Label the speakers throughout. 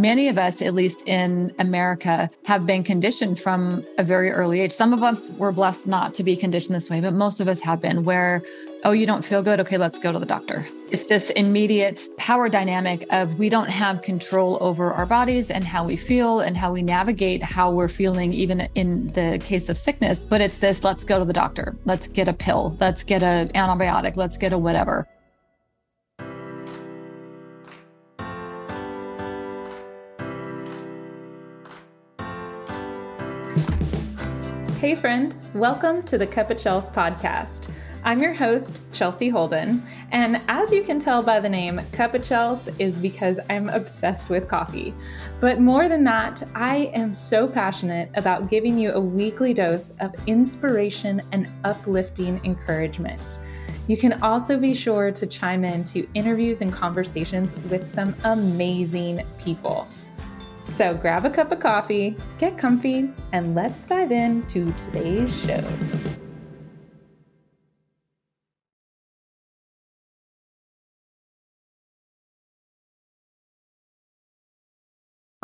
Speaker 1: many of us, at least in America, have been conditioned from a very early age. Some of us were blessed not to be conditioned this way, but most of us have been where, oh, you don't feel good? Okay, let's go to the doctor. It's this immediate power dynamic of we don't have control over our bodies and how we feel and how we navigate how we're feeling, even in the case of sickness. But it's this let's go to the doctor, let's get a pill, let's get an antibiotic, let's get a whatever.
Speaker 2: Hey, friend, welcome to the Cup of Chels podcast. I'm your host, Chelsea Holden, and as you can tell by the name, Cup of Chels is because I'm obsessed with coffee. But more than that, I am so passionate about giving you a weekly dose of inspiration and uplifting encouragement. You can also be sure to chime in to interviews and conversations with some amazing people. So grab a cup of coffee, get comfy, and let's dive into today's show.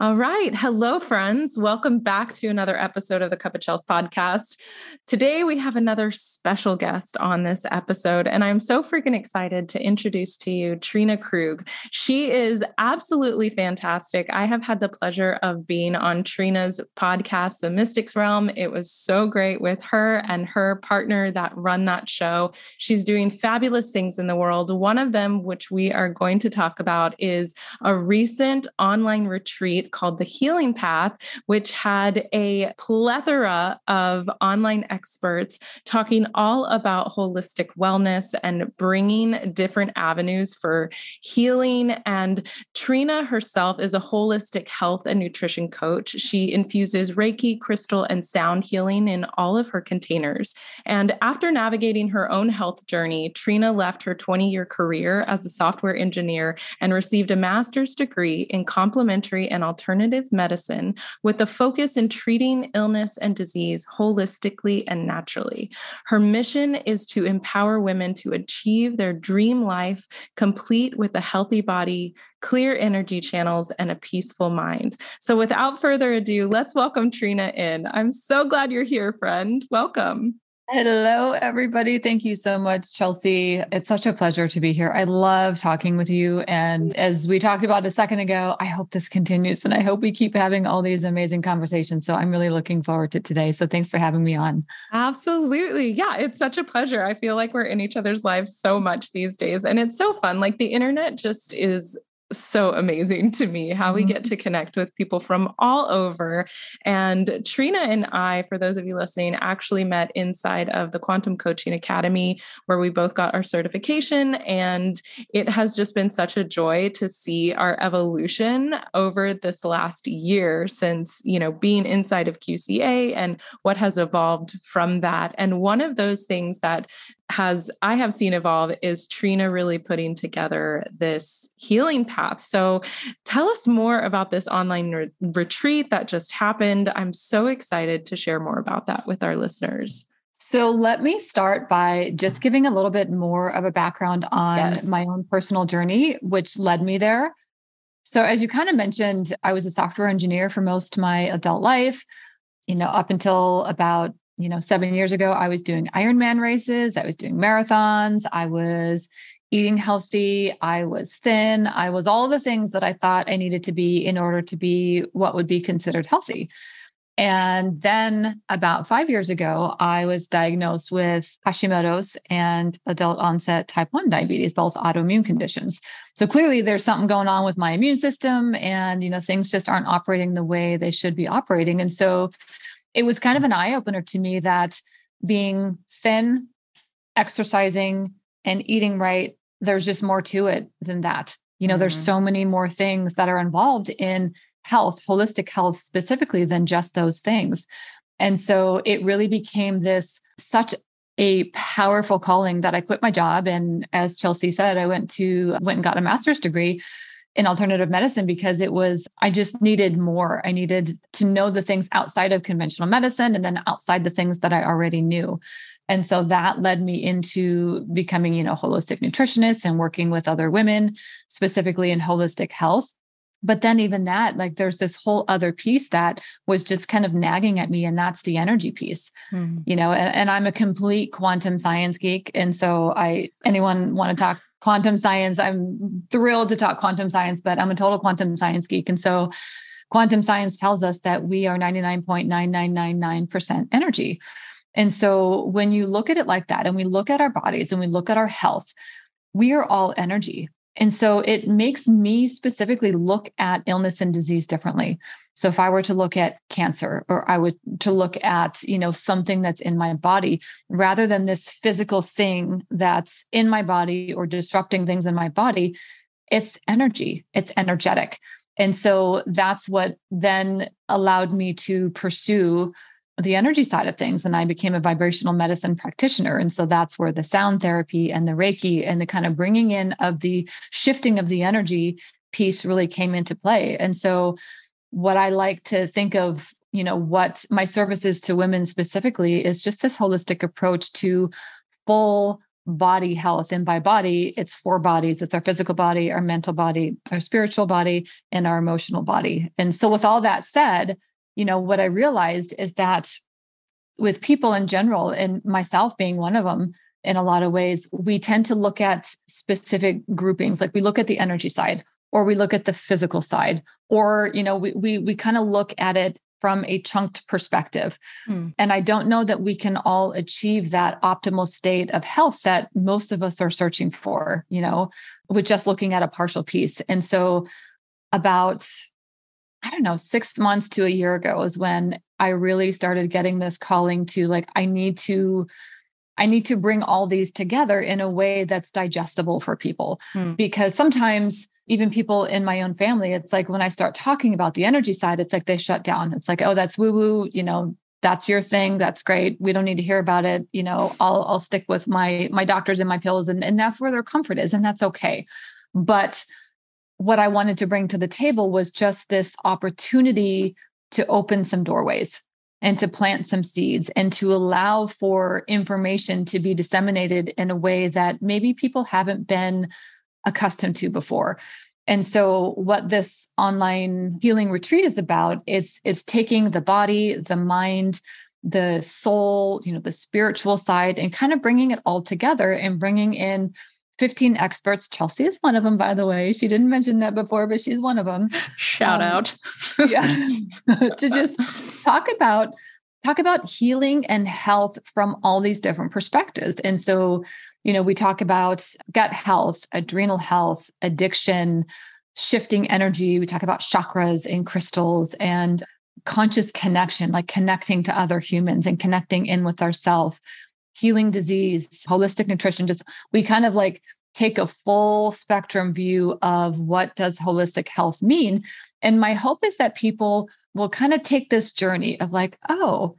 Speaker 2: All right. Hello, friends. Welcome back to another episode of the Cup of Chels podcast. Today, we have another special guest on this episode, and I'm so freaking excited to introduce to you Trina Krug. She is absolutely fantastic. I have had the pleasure of being on Trina's podcast, The Mystics Realm. It was so great with her and her partner that run that show. She's doing fabulous things in the world. One of them, which we are going to talk about, is a recent online retreat called The Healing Path, which had a plethora of online experts talking all about holistic wellness and bringing different avenues for healing. And Trina herself is a holistic health and nutrition coach. She infuses Reiki, crystal, and sound healing in all of her containers. And after navigating her own health journey, Trina left her 20 year career as a software engineer and received a master's degree in complementary and alternative alternative medicine with a focus in treating illness and disease holistically and naturally. Her mission is to empower women to achieve their dream life, complete with a healthy body, clear energy channels, and a peaceful mind. So, without further ado, let's welcome Trina in. I'm so glad you're here, friend. Welcome.
Speaker 1: Hello, everybody. Thank you so much, Chelsea. It's such a pleasure to be here. I love talking with you. And as we talked about a second ago, I hope this continues and I hope we keep having all these amazing conversations. So I'm really looking forward to today. So thanks for having me on.
Speaker 2: Absolutely. Yeah, it's such a pleasure. I feel like we're in each other's lives so much these days. And it's so fun. Like the internet just is so amazing to me how we get mm-hmm. to connect with people from all over. And Trina and I, for those of you listening, actually met inside of the Quantum Coaching Academy, where we both got our certification. And it has just been such a joy to see our evolution over this last year since, you know, being inside of QCA and what has evolved from that. And one of those things that has I have seen evolve is Trina really putting together this healing path. So tell us more about this online re- retreat that just happened. I'm so excited to share more about that with our listeners.
Speaker 1: So let me start by just giving a little bit more of a background on yes. my own personal journey, which led me there. So, as you kind of mentioned, I was a software engineer for most of my adult life, you know, up until about you know, seven years ago, I was doing Ironman races, I was doing marathons, I was eating healthy, I was thin, I was all the things that I thought I needed to be in order to be what would be considered healthy. And then about five years ago, I was diagnosed with Hashimoto's and adult onset type 1 diabetes, both autoimmune conditions. So clearly there's something going on with my immune system and, you know, things just aren't operating the way they should be operating. And so it was kind of an eye opener to me that being thin, exercising, and eating right, there's just more to it than that. You know, mm-hmm. there's so many more things that are involved in health, holistic health specifically, than just those things. And so it really became this such a powerful calling that I quit my job. And as Chelsea said, I went to went and got a master's degree in alternative medicine because it was, I just needed more. I needed to know the things outside of conventional medicine and then outside the things that I already knew. And so that led me into becoming, you know, holistic nutritionist and working with other women, specifically in holistic health. but then even that like there's this whole other piece that was just kind of nagging at me and that's the energy piece mm-hmm. you know and, and i'm a complete quantum science geek and so i anyone want to talk quantum science. I'm thrilled to talk quantum science but i'm a total quantum science geek. And so quantum science tells us that we are 99.9999% energy. And so when you look at it like that and we look at our bodies and we look at our health we are all energy and so it makes me specifically look at illness and disease differently. So if I were to look at cancer or I would to look at, you know, something that's in my body rather than this physical thing that's in my body or disrupting things in my body, it's energy, it's energetic. And so that's what then allowed me to pursue the energy side of things and I became a vibrational medicine practitioner. And so that's where the sound therapy and the Reiki and the kind of bringing in of the shifting of the energy piece really came into play. And so what I like to think of, you know, what my services to women specifically is just this holistic approach to full body health. And by body, it's four bodies it's our physical body, our mental body, our spiritual body, and our emotional body. And so, with all that said, you know, what I realized is that with people in general, and myself being one of them, in a lot of ways, we tend to look at specific groupings. Like we look at the energy side, or we look at the physical side, or you know, we we we kind of look at it from a chunked perspective. Hmm. And I don't know that we can all achieve that optimal state of health that most of us are searching for, you know, with just looking at a partial piece. And so about I don't know, six months to a year ago is when I really started getting this calling to like, I need to, I need to bring all these together in a way that's digestible for people. Hmm. Because sometimes even people in my own family, it's like when I start talking about the energy side, it's like they shut down. It's like, oh, that's woo-woo, you know, that's your thing. That's great. We don't need to hear about it. You know, I'll I'll stick with my my doctors and my pills. And, and that's where their comfort is. And that's okay. But what I wanted to bring to the table was just this opportunity to open some doorways and to plant some seeds and to allow for information to be disseminated in a way that maybe people haven't been accustomed to before. And so what this online healing retreat is about is it's taking the body, the mind, the soul, you know, the spiritual side and kind of bringing it all together and bringing in 15 experts. Chelsea is one of them, by the way. She didn't mention that before, but she's one of them.
Speaker 2: Shout um, out.
Speaker 1: yeah. to just talk about talk about healing and health from all these different perspectives. And so, you know, we talk about gut health, adrenal health, addiction, shifting energy. We talk about chakras and crystals and conscious connection, like connecting to other humans and connecting in with ourselves healing disease, holistic nutrition, just we kind of like take a full spectrum view of what does holistic health mean. And my hope is that people will kind of take this journey of like, oh,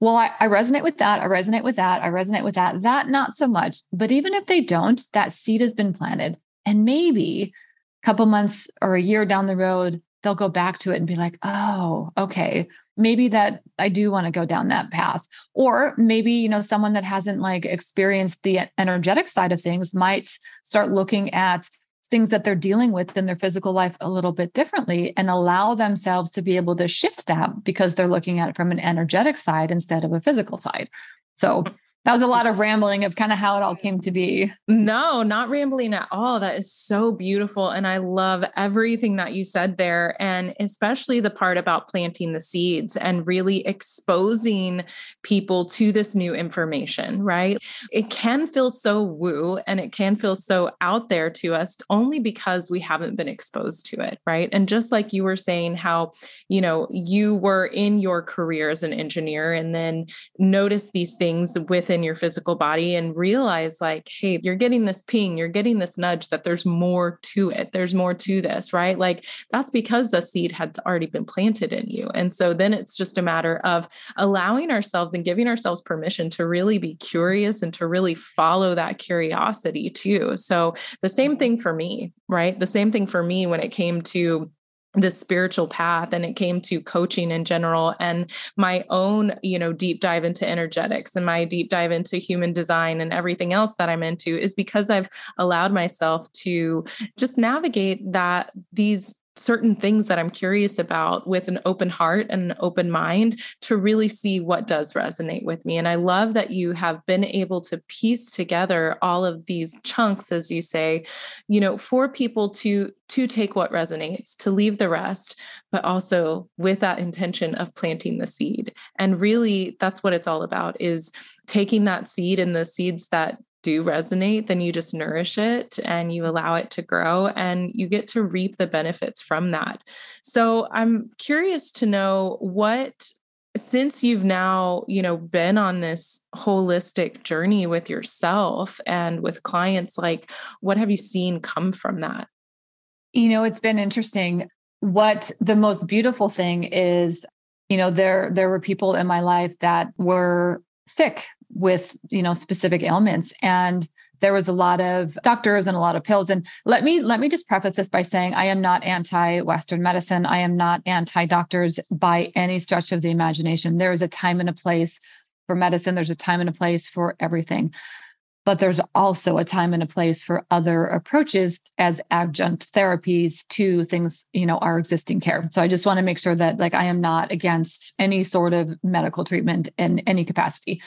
Speaker 1: well, I, I, resonate with that. I resonate with that. I resonate with that. That not so much. But even if they don't, that seed has been planted. And maybe a couple months or a year down the road, they'll go back to it and be like, oh, okay, maybe that I do want to go down that path. Or maybe, you know, someone that hasn't like experienced the energetic side of things might start looking at things that they're dealing with in their physical life a little bit differently and allow themselves to be able to shift that because they're looking at it from an energetic side instead of a physical side. So that was a lot of rambling of kind of how it all came to be.
Speaker 2: No, not rambling at all. That is so beautiful. And I love everything that you said there. And especially the part about planting the seeds and really exposing people to this new information, right? It can feel so woo and it can feel so out there to us only because we haven't been exposed to it, right? And just like you were saying, how, you know, you were in your career as an engineer and then notice these things with within your physical body and realize like hey you're getting this ping you're getting this nudge that there's more to it there's more to this right? Like that's because the seed had already been planted in you. And so then it's just a matter of allowing ourselves and giving ourselves permission to really be curious and to really follow that curiosity too. So the same thing for me right? The same thing for me when it came to the spiritual path and it came to coaching in general and my own you know deep dive into energetics and my deep dive into human design and everything else that i'm into is because i've allowed myself to just navigate that these certain things that I'm curious about with an open heart and an open mind to really see what does resonate with me. And I love that you have been able to piece together all of these chunks, as you say, you know, for people to to take what resonates, to leave the rest, but also with that intention of planting the seed. And really that's what it's all about is taking that seed and the seeds that do resonate, then you just nourish it and you allow it to grow and you get to reap the benefits from that. So I'm curious to know what since you've now, you know, been on this holistic journey with yourself and with clients like what have you seen come from that?
Speaker 1: You know, it's been interesting. What the most beautiful thing is, you know, there there were people in my life that were sick with you know specific ailments. And there was a lot of doctors and a lot of pills. And let me let me just preface this by saying i am not anti western medicine. I am not anti doctors by any stretch of the imagination. There is a time and a place for medicine. There's a time and a place for everything. But there's also a time and a place for other approaches as adjunct therapies to things you know our existing care. So i just want to make sure that like i am not against any sort of medical treatment in any capacity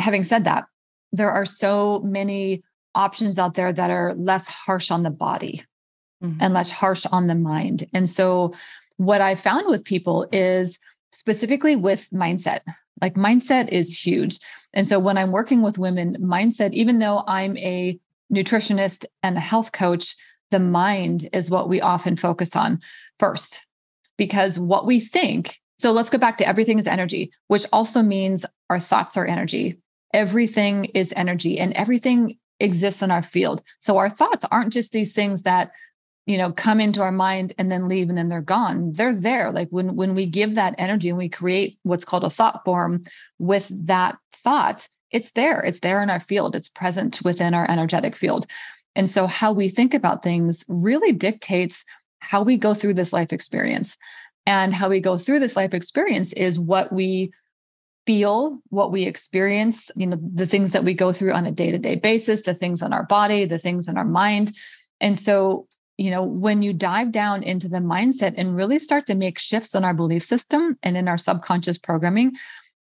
Speaker 1: having said that, there are so many options out there that are less harsh on the body mm-hmm. and less harsh on the mind. And so, what I found with people is specifically with mindset, like mindset is huge. And so, when I'm working with women, mindset, even though I'm a nutritionist and a health coach, the mind is what we often focus on first, because what we think. So let's go back to everything is energy, which also means our thoughts are energy everything is energy and everything exists in our field. So our thoughts aren't just these things that you know come into our mind and then leave and then they're gone. They're there. Like when when we give that energy and we create what's called a thought form with that thought it's there. It's there in our field. It's present within our energetic field. And so how we think about things really dictates how we go through this life experience. And how we go through this life experience is what we feel what we experience, you know, the things that we go through on a day to day basis, the things in our body, the things in our mind. And so, you know, when you dive down into the mindset and really start to make shifts in our belief system and in our subconscious programming,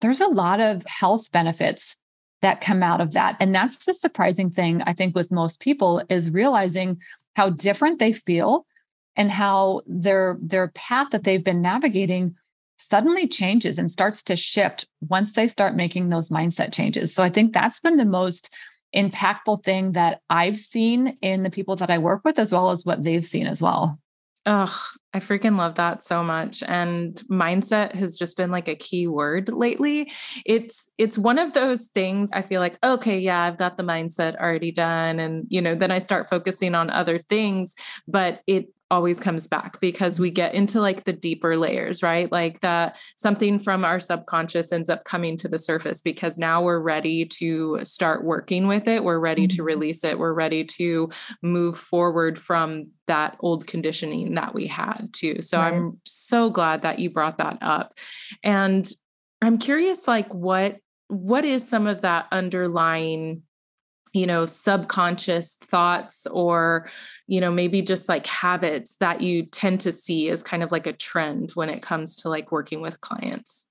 Speaker 1: there's a lot of health benefits that come out of that. And that's the surprising thing, I think, with most people is realizing how different they feel and how their their path that they've been navigating suddenly changes and starts to shift once they start making those mindset changes. So I think that's been the most impactful thing that I've seen in the people that I work with, as well as what they've seen as well.
Speaker 2: Oh, I freaking love that so much. And mindset has just been like a key word lately. It's it's one of those things I feel like, okay, yeah, I've got the mindset already done. And you know, then I start focusing on other things, but it always comes back because we get into like the deeper layers, right? Like that something from our subconscious ends up coming to the surface because now we're ready to start working with it. We're ready mm-hmm. to release it. We're ready to move forward from that old conditioning that we had too. So right. I'm so glad that you brought that up. And I'm curious like what what is some of that underlying you know subconscious thoughts or you know maybe just like habits that you tend to see as kind of like a trend when it comes to like working with clients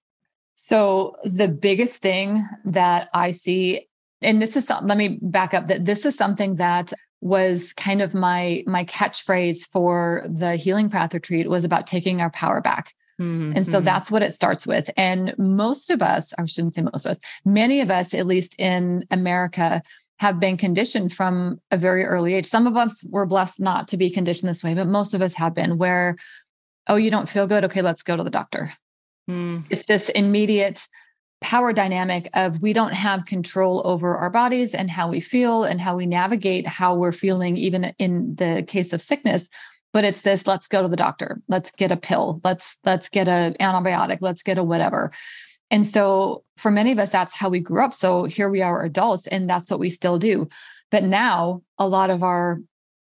Speaker 1: so the biggest thing that i see and this is let me back up that this is something that was kind of my my catchphrase for the healing path retreat was about taking our power back Mm-hmm. And so mm-hmm. that's what it starts with. And most of us, I shouldn't say most of us, many of us, at least in America, have been conditioned from a very early age. Some of us were blessed not to be conditioned this way, but most of us have been where, oh, you don't feel good. Okay, let's go to the doctor. Mm. It's this immediate power dynamic of we don't have control over our bodies and how we feel and how we navigate how we're feeling, even in the case of sickness. But it's this let's go to the doctor, let's get a pill, let's let's get an antibiotic, let's get a whatever. And so for many of us, that's how we grew up. So here we are adults, and that's what we still do. But now a lot of our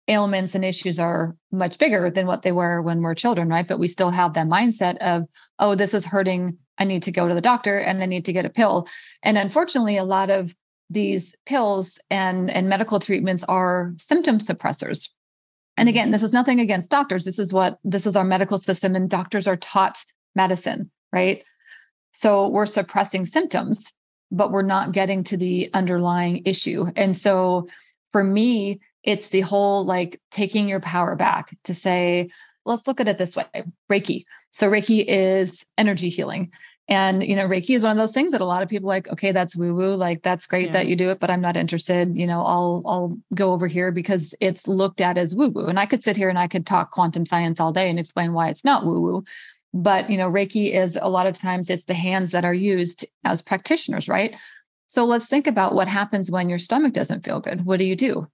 Speaker 1: ailments and issues are much bigger than what they were when we're children, right? But we still have that mindset of, oh, this is hurting. I need to go to the doctor and I need to get a pill. And unfortunately, a lot of these pills and, and medical treatments are symptom suppressors. And mm-hmm. again, this is nothing against doctors. This is what this is our medical system, and doctors are taught medicine, right? So we're suppressing symptoms, but we're not getting to the underlying issue. And so for me, it's the whole like taking your power back to say, let's look at it this way Reiki. So, Reiki is energy healing. And, you know, Reiki is one of those things that a lot of people like, okay, that's woo woo. Like, that's great yeah. that you do it, but I'm not interested. You know, I'll, I'll go over here because it's looked at as woo woo. And I could sit here and I could talk quantum science all day and explain why it's not woo woo. But, you know, Reiki is a lot of times it's the hands that are used as practitioners, right? So let's think about what happens when your stomach doesn't feel good. What do you do?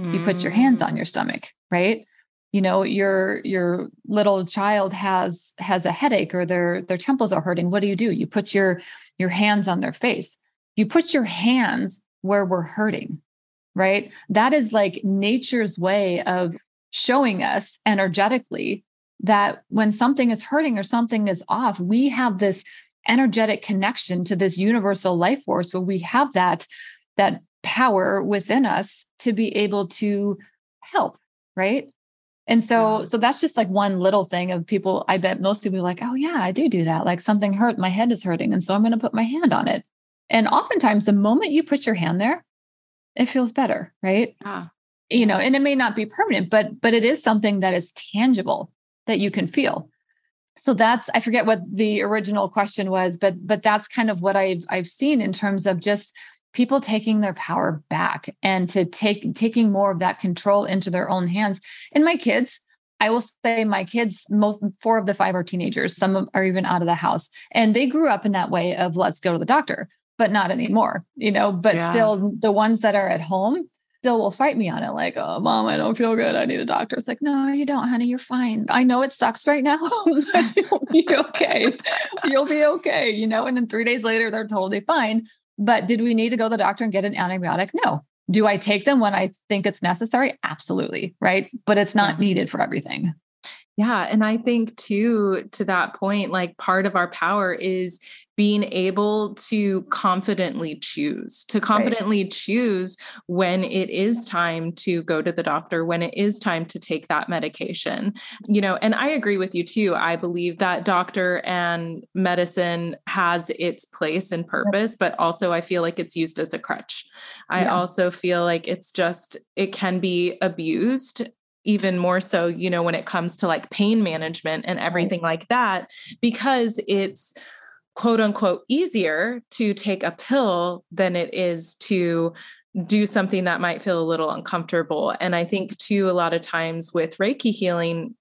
Speaker 1: Mm. You put your hands on your stomach, right? you know your your little child has has a headache or their their temples are hurting what do you do you put your your hands on their face you put your hands where we're hurting right that is like nature's way of showing us energetically that when something is hurting or something is off we have this energetic connection to this universal life force where we have that that power within us to be able to help right and so, so that's just like one little thing of people. I bet most people are like, oh, yeah, I do do that. Like something hurt, my head is hurting. And so I'm going to put my hand on it. And oftentimes, the moment you put your hand there, it feels better, right? Yeah. You know, and it may not be permanent, but but it is something that is tangible that you can feel. So that's I forget what the original question was, but but that's kind of what I've I've seen in terms of just people taking their power back and to take taking more of that control into their own hands and my kids i will say my kids most four of the five are teenagers some are even out of the house and they grew up in that way of let's go to the doctor but not anymore you know but yeah. still the ones that are at home still will fight me on it like oh mom i don't feel good i need a doctor it's like no you don't honey you're fine i know it sucks right now but you'll be okay you'll be okay you know and then three days later they're totally fine but did we need to go to the doctor and get an antibiotic? No. Do I take them when I think it's necessary? Absolutely. Right. But it's not needed for everything.
Speaker 2: Yeah. And I think too, to that point, like part of our power is being able to confidently choose, to confidently right. choose when it is time to go to the doctor, when it is time to take that medication. You know, and I agree with you too. I believe that doctor and medicine has its place and purpose, but also I feel like it's used as a crutch. I yeah. also feel like it's just, it can be abused even more so, you know, when it comes to like pain management and everything right. like that, because it's quote unquote easier to take a pill than it is to do something that might feel a little uncomfortable. And I think, too, a lot of times with Reiki healing,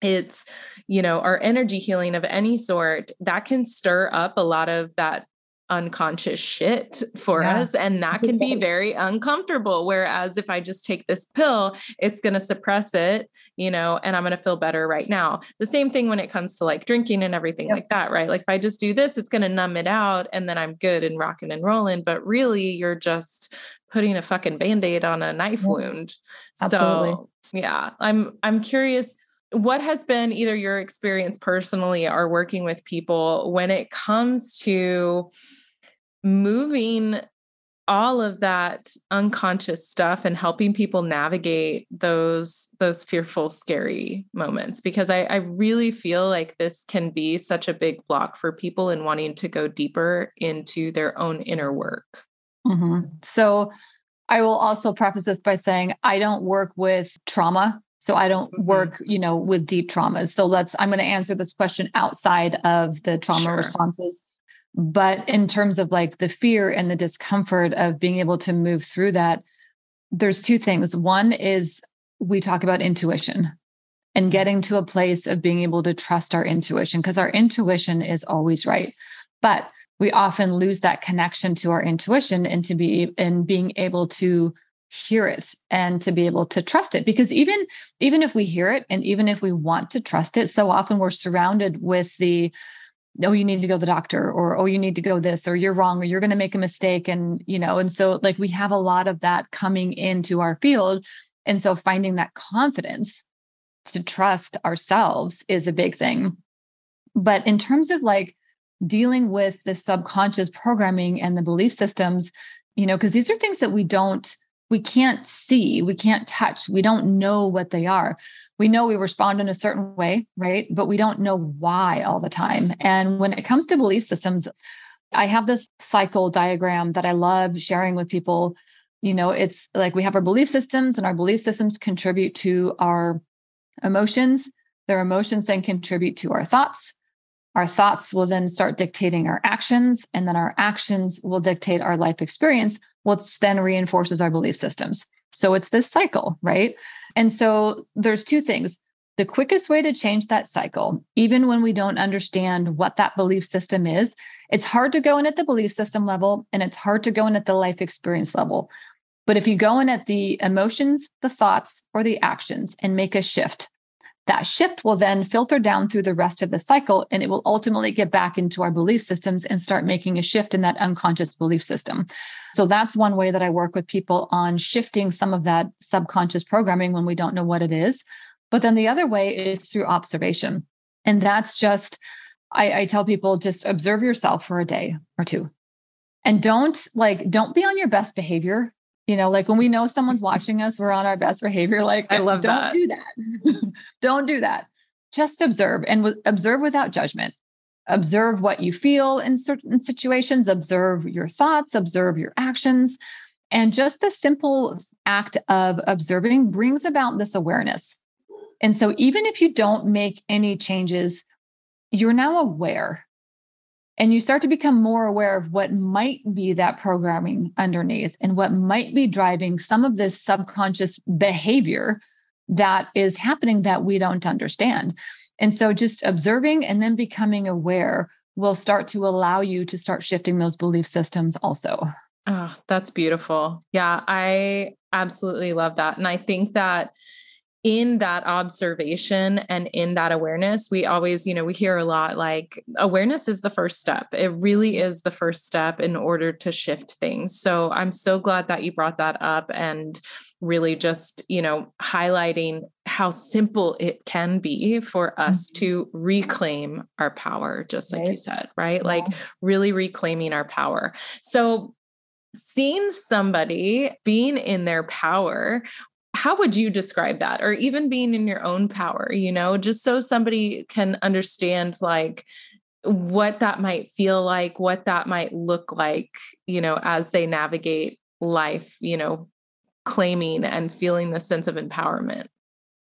Speaker 2: it's you know our energy healing of any sort that can stir up a lot of that unconscious shit for yeah, us and that can be very uncomfortable whereas if i just take this pill it's going to suppress it you know and i'm going to feel better right now the same thing when it comes to like drinking and everything yep. like that right like if i just do this it's going to numb it out and then i'm good and rocking and rolling but really you're just putting a fucking band-aid on a knife yep. wound Absolutely. so yeah i'm i'm curious what has been either your experience personally or working with people when it comes to moving all of that unconscious stuff and helping people navigate those those fearful scary moments because I, I really feel like this can be such a big block for people in wanting to go deeper into their own inner work
Speaker 1: mm-hmm. so i will also preface this by saying i don't work with trauma so i don't mm-hmm. work you know with deep traumas so let's i'm going to answer this question outside of the trauma sure. responses but in terms of like the fear and the discomfort of being able to move through that, there's two things. One is we talk about intuition and mm-hmm. getting to a place of being able to trust our intuition because our intuition is always right. But we often lose that connection to our intuition and to be and being able to hear it and to be able to trust it because even even if we hear it and even if we want to trust it so often we're surrounded with the oh you need to go to the doctor or oh you need to go this or you're wrong or you're going to make a mistake and you know and so like we have a lot of that coming into our field and so finding that confidence to trust ourselves is a big thing but in terms of like dealing with the subconscious programming and the belief systems you know because these are things that we don't we can't see, we can't touch, we don't know what they are. We know we respond in a certain way, right? But we don't know why all the time. And when it comes to belief systems, I have this cycle diagram that I love sharing with people. You know, it's like we have our belief systems, and our belief systems contribute to our emotions. Their emotions then contribute to our thoughts. Our thoughts will then start dictating our actions, and then our actions will dictate our life experience, which then reinforces our belief systems. So it's this cycle, right? And so there's two things. The quickest way to change that cycle, even when we don't understand what that belief system is, it's hard to go in at the belief system level and it's hard to go in at the life experience level. But if you go in at the emotions, the thoughts, or the actions and make a shift, that shift will then filter down through the rest of the cycle and it will ultimately get back into our belief systems and start making a shift in that unconscious belief system. So that's one way that I work with people on shifting some of that subconscious programming when we don't know what it is. But then the other way is through observation. And that's just, I, I tell people just observe yourself for a day or two. And don't like, don't be on your best behavior you know, like when we know someone's watching us, we're on our best behavior. Like,
Speaker 2: I love
Speaker 1: don't
Speaker 2: that.
Speaker 1: do that. don't do that. Just observe and w- observe without judgment. Observe what you feel in certain situations, observe your thoughts, observe your actions. And just the simple act of observing brings about this awareness. And so, even if you don't make any changes, you're now aware and you start to become more aware of what might be that programming underneath and what might be driving some of this subconscious behavior that is happening that we don't understand. And so just observing and then becoming aware will start to allow you to start shifting those belief systems also.
Speaker 2: Oh, that's beautiful. Yeah, I absolutely love that. And I think that in that observation and in that awareness, we always, you know, we hear a lot like awareness is the first step. It really is the first step in order to shift things. So I'm so glad that you brought that up and really just, you know, highlighting how simple it can be for us mm-hmm. to reclaim our power, just like right. you said, right? Yeah. Like really reclaiming our power. So seeing somebody being in their power how would you describe that? Or even being in your own power you know just so somebody can understand like what that might feel like what that might look like you know as they navigate life you know claiming and feeling the sense of empowerment.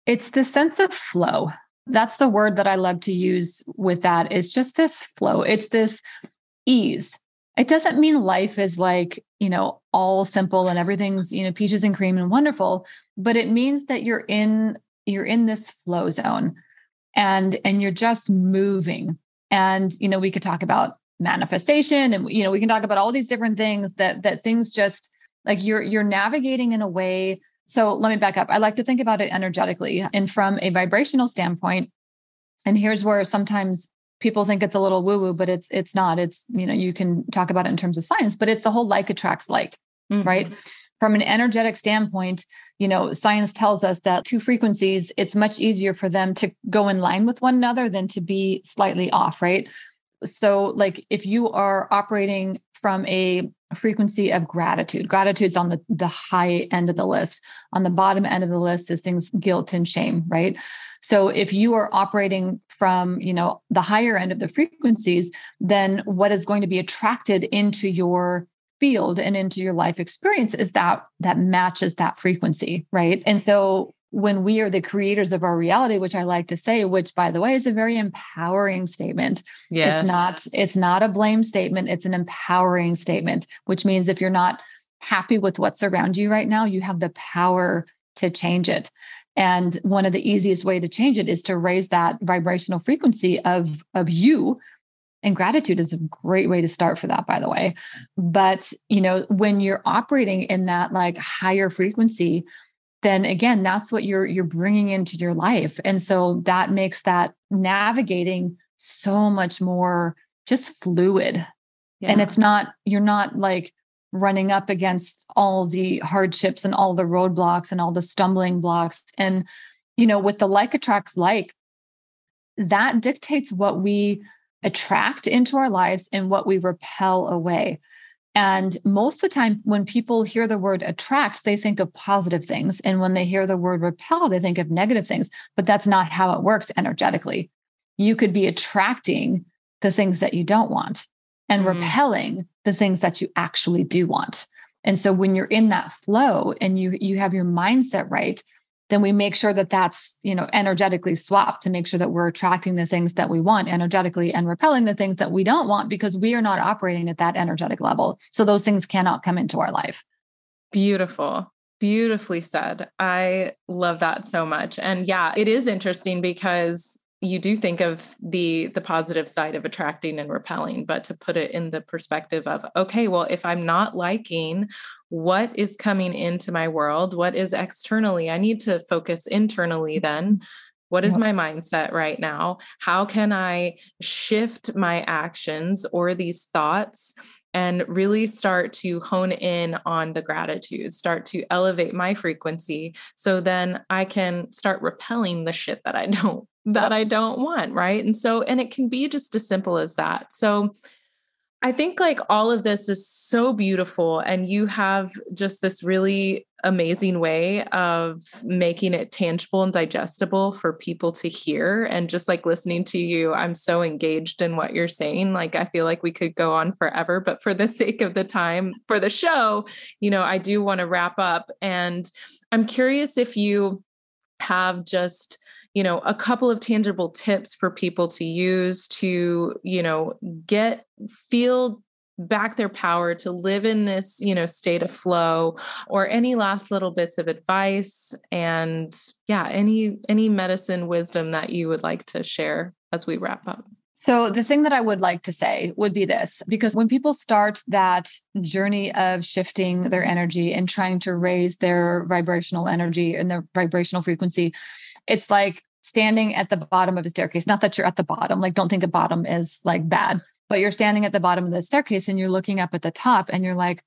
Speaker 1: It's the sense of flow. That's the word that i love to use with that. It's just this flow. It's this ease it doesn't mean life is like, you know, all simple and everything's, you know, peaches and cream and wonderful, but it means that you're in you're in this flow zone and and you're just moving. And you know, we could talk about manifestation and you know, we can talk about all these different things that that things just like you're you're navigating in a way so let me back up. I like to think about it energetically and from a vibrational standpoint. And here's where sometimes people think it's a little woo woo, but it's it's not. It's you know you can talk about it in terms of science, but it's the whole like attracts like, mm-hmm. right? From an energetic standpoint, you know, science tells us that two frequencies, it's much easier for them to go in line with one another than to be slightly off, right? So, like if you are operating from a frequency of gratitude, gratitude's on the, the high end of the list. On the bottom end of the list is things guilt and shame, right? So if you are operating from, you know, the higher end of the frequencies, then what is going to be attracted into your field and into your life experience is that that matches that frequency, right? And so when we are the creators of our reality which i like to say which by the way is a very empowering statement.
Speaker 2: Yes.
Speaker 1: it's not it's not a blame statement it's an empowering statement which means if you're not happy with what's around you right now you have the power to change it. And one of the easiest way to change it is to raise that vibrational frequency of of you. And gratitude is a great way to start for that by the way. But you know when you're operating in that like higher frequency then again that's what you're you're bringing into your life and so that makes that navigating so much more just fluid yeah. and it's not you're not like running up against all the hardships and all the roadblocks and all the stumbling blocks. And, you know, with the like attracts like, that dictates what we attract into our lives and what we repel away. And most of the time, when people hear the word attract, they think of positive things. And when they hear the word repel, they think of negative things. But that's not how it works energetically. You could be attracting the things that you don't want and mm-hmm. repelling the things that you actually do want. And so when you're in that flow and you you have your mindset right, then we make sure that that's you know energetically swapped to make sure that we're attracting the things that we want energetically and repelling the things that we don't want because we are not operating at that energetic level. So those things cannot come into our life.
Speaker 2: Beautiful. Beautifully said. I love that so much. And yeah it is interesting because you do think of the the positive side of attracting and repelling but to put it in the perspective of okay well if i'm not liking what is coming into my world what is externally i need to focus internally then. Mm-hmm. what is my mindset right now? How can i shift my actions or these thoughts and really start to hone in on the gratitude, start to elevate my frequency so then I can start repelling the shit that I don't that I don't want, right? And so and it can be just as simple as that. So I think like all of this is so beautiful and you have just this really amazing way of making it tangible and digestible for people to hear and just like listening to you I'm so engaged in what you're saying like I feel like we could go on forever but for the sake of the time for the show you know I do want to wrap up and I'm curious if you have just you know a couple of tangible tips for people to use to you know get feel back their power to live in this you know state of flow or any last little bits of advice and yeah any any medicine wisdom that you would like to share as we wrap up?
Speaker 1: So, the thing that I would like to say would be this because when people start that journey of shifting their energy and trying to raise their vibrational energy and their vibrational frequency, it's like standing at the bottom of a staircase. Not that you're at the bottom, like, don't think a bottom is like bad, but you're standing at the bottom of the staircase and you're looking up at the top and you're like,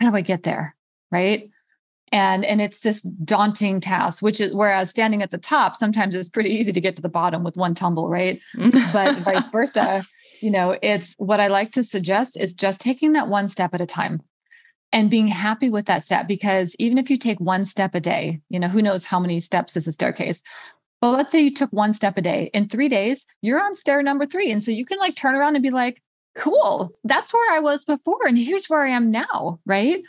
Speaker 1: how do I get there? Right. And and it's this daunting task, which is whereas standing at the top, sometimes it's pretty easy to get to the bottom with one tumble, right? but vice versa, you know, it's what I like to suggest is just taking that one step at a time and being happy with that step because even if you take one step a day you know who knows how many steps is a staircase but let's say you took one step a day in three days you're on stair number three and so you can like turn around and be like cool that's where i was before and here's where i am now right?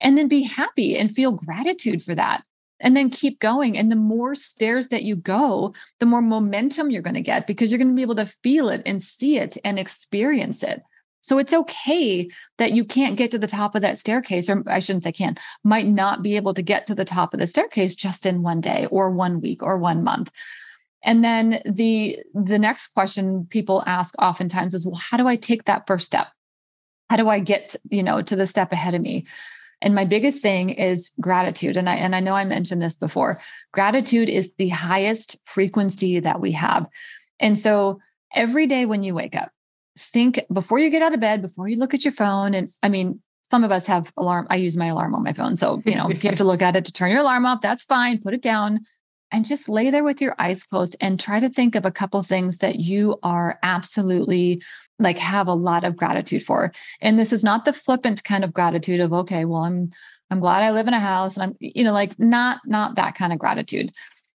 Speaker 1: And then be happy and feel gratitude for that and then keep going and the more stairs that you go the more momentum you're going to get because you're going to be able to feel it and see it and experience it so it's okay that you can't get to the top of that staircase, or I shouldn't say can, might not be able to get to the top of the staircase just in one day or one week or one month. And then the the next question people ask oftentimes is, well, how do I take that first step? How do I get, you know, to the step ahead of me? And my biggest thing is gratitude. And I and I know I mentioned this before. Gratitude is the highest frequency that we have. And so every day when you wake up, think before you get out of bed, before you look at your phone. And I mean, some of us have alarm. I use my alarm on my phone. So, you know, if you have to look at it to turn your alarm off, that's fine. Put it down and just lay there with your eyes closed and try to think of a couple things that you are absolutely like have a lot of gratitude for. And this is not the flippant kind of gratitude of, okay, well, I'm I'm glad I live in a house and I'm, you know, like not not that kind of gratitude,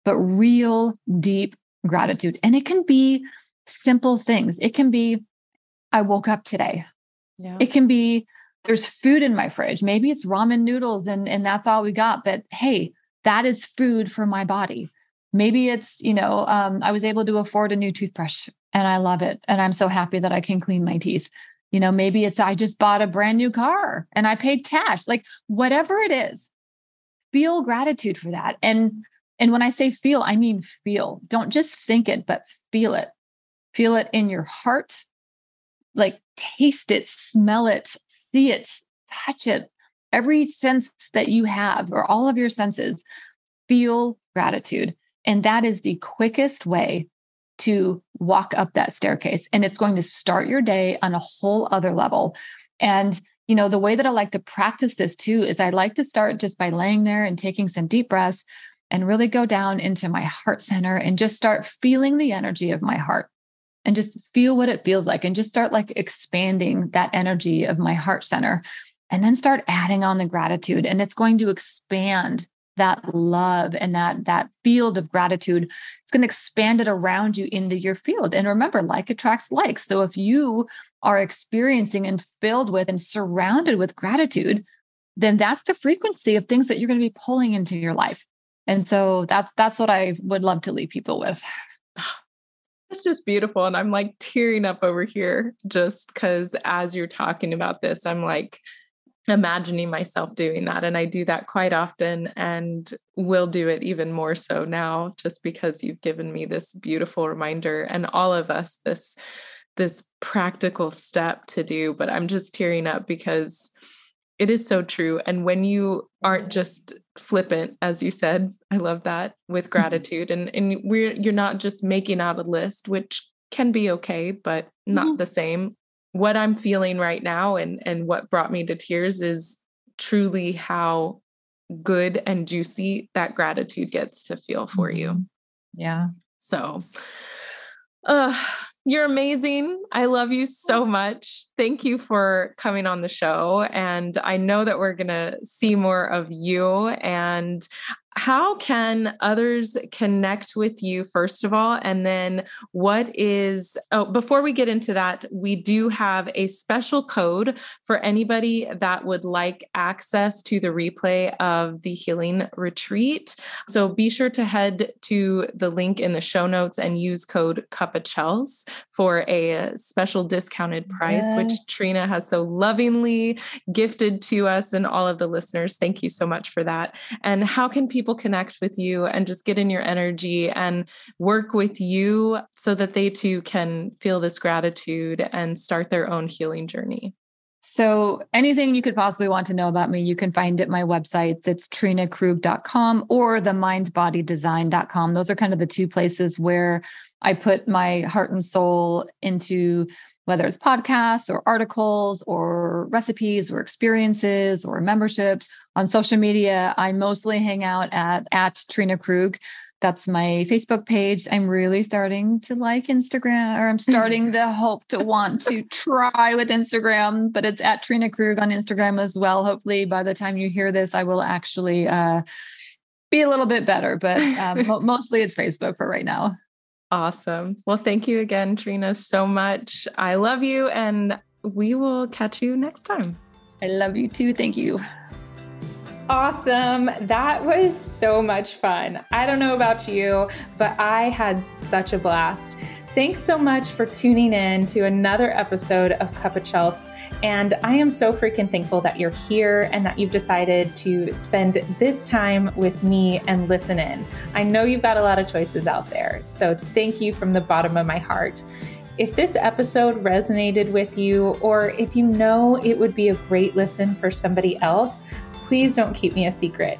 Speaker 1: but real deep gratitude. And it can be simple things. It can be I woke up today. Yeah. It can be there's food in my fridge. Maybe it's ramen noodles and and that's all we got, but hey, that is food for my body. Maybe it's, you know, um, I was able to afford a new toothbrush and I love it. And I'm so happy that I can clean my teeth. You know, maybe it's I just bought a brand new car and I paid cash. Like whatever it is, feel gratitude for that. And and when I say feel, I mean feel. Don't just think it, but feel it. Feel it in your heart, like taste it, smell it, see it, touch it. Every sense that you have, or all of your senses, feel gratitude. And that is the quickest way to walk up that staircase. And it's going to start your day on a whole other level. And you know, the way that I like to practice this too is I like to start just by laying there and taking some deep breaths and really go down into my heart center and just start feeling the energy of my heart and just feel what it feels like and just start like expanding that energy of my heart center and then start adding on the gratitude. And it's going to expand that love and that that field of gratitude. It's going to expand it around you into your field. And remember like attracts like so if you are experiencing and filled with and surrounded with gratitude then that's the frequency of things that you're going to be pulling into your life. And so that's that's what i would love to leave people with
Speaker 2: It's just beautiful. And I'm like tearing up over here just because as you're talking about this, I'm like imagining myself doing that. And I do that quite often and will do it even more so now, just because you've given me this beautiful reminder and all of us this this practical step to do. But I'm just tearing up because it is so true. And when you aren't just flippant, as you said, I love that with mm-hmm. gratitude. and and we're you're not just making out a list, which can be okay, but not mm-hmm. the same. What I'm feeling right now and and what brought me to tears is truly how good and juicy that gratitude gets to feel for you. Mm-hmm.
Speaker 1: Yeah.
Speaker 2: So uh you're amazing. I love you so much. Thank you for coming on the show. And I know that we're going to see more of you. And how can others connect with you first of all? And then what is oh before we get into that we do have a special code for anybody that would like access to the replay of the healing retreat. So be sure to head to the link in the show notes and use code CuppaChels for a special discounted price yes. which trina has so lovingly gifted to us and all of the listeners. Thank you so much for that. And how can people people connect with you and just get in your energy and work with you so that they too can feel this gratitude and start their own healing journey?
Speaker 1: So, anything you could possibly want to know about me, you can find at my websites. It's trinakrug.com or the mindbodydesign.com. Those are kind of the two places where I put my heart and soul into whether it's podcasts or articles or recipes or experiences or memberships. On social media, I mostly hang out at, at Trina Krug. That's my Facebook page. I'm really starting to like Instagram, or I'm starting to hope to want to try with Instagram, but it's at Trina Krug on Instagram as well. Hopefully, by the time you hear this, I will actually uh, be a little bit better, but um, mostly it's Facebook for right now.
Speaker 2: Awesome. Well, thank you again, Trina, so much. I love you, and we will catch you next time.
Speaker 1: I love you too. Thank you.
Speaker 2: Awesome. That was so much fun. I don't know about you, but I had such a blast. Thanks so much for tuning in to another episode of Cuppa Chels. And I am so freaking thankful that you're here and that you've decided to spend this time with me and listen in. I know you've got a lot of choices out there. So thank you from the bottom of my heart. If this episode resonated with you, or if you know it would be a great listen for somebody else, please don't keep me a secret.